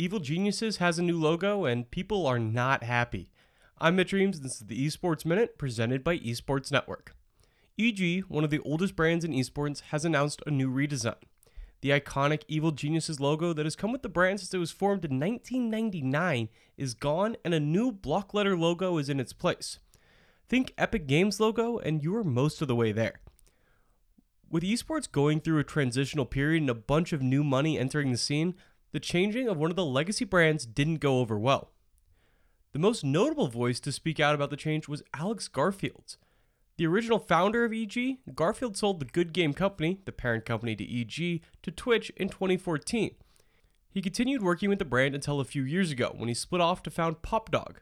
Evil Geniuses has a new logo and people are not happy. I'm Mitch Reames, and this is the Esports Minute presented by Esports Network. EG, one of the oldest brands in esports, has announced a new redesign. The iconic Evil Geniuses logo that has come with the brand since it was formed in 1999 is gone, and a new block letter logo is in its place. Think Epic Games logo, and you are most of the way there. With esports going through a transitional period and a bunch of new money entering the scene, the changing of one of the legacy brands didn't go over well. The most notable voice to speak out about the change was Alex Garfield. The original founder of EG, Garfield sold the Good Game Company, the parent company to EG, to Twitch in 2014. He continued working with the brand until a few years ago when he split off to found PopDog.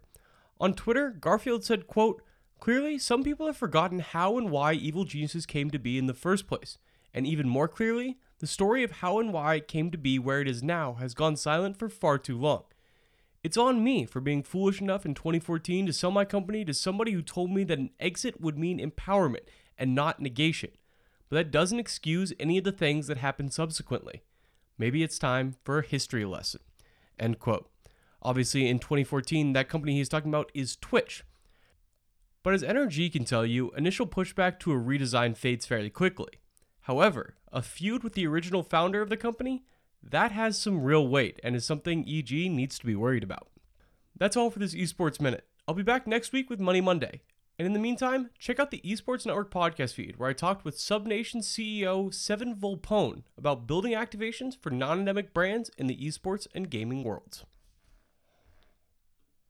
On Twitter, Garfield said, quote, Clearly, some people have forgotten how and why Evil Geniuses came to be in the first place, and even more clearly, the story of how and why it came to be where it is now has gone silent for far too long. It's on me for being foolish enough in 2014 to sell my company to somebody who told me that an exit would mean empowerment and not negation. But that doesn't excuse any of the things that happened subsequently. Maybe it's time for a history lesson. End quote. Obviously, in 2014, that company he's talking about is Twitch. But as NRG can tell you, initial pushback to a redesign fades fairly quickly. However, a feud with the original founder of the company, that has some real weight and is something EG needs to be worried about. That's all for this Esports Minute. I'll be back next week with Money Monday. And in the meantime, check out the Esports Network podcast feed where I talked with Subnation CEO Seven Volpone about building activations for non endemic brands in the esports and gaming worlds.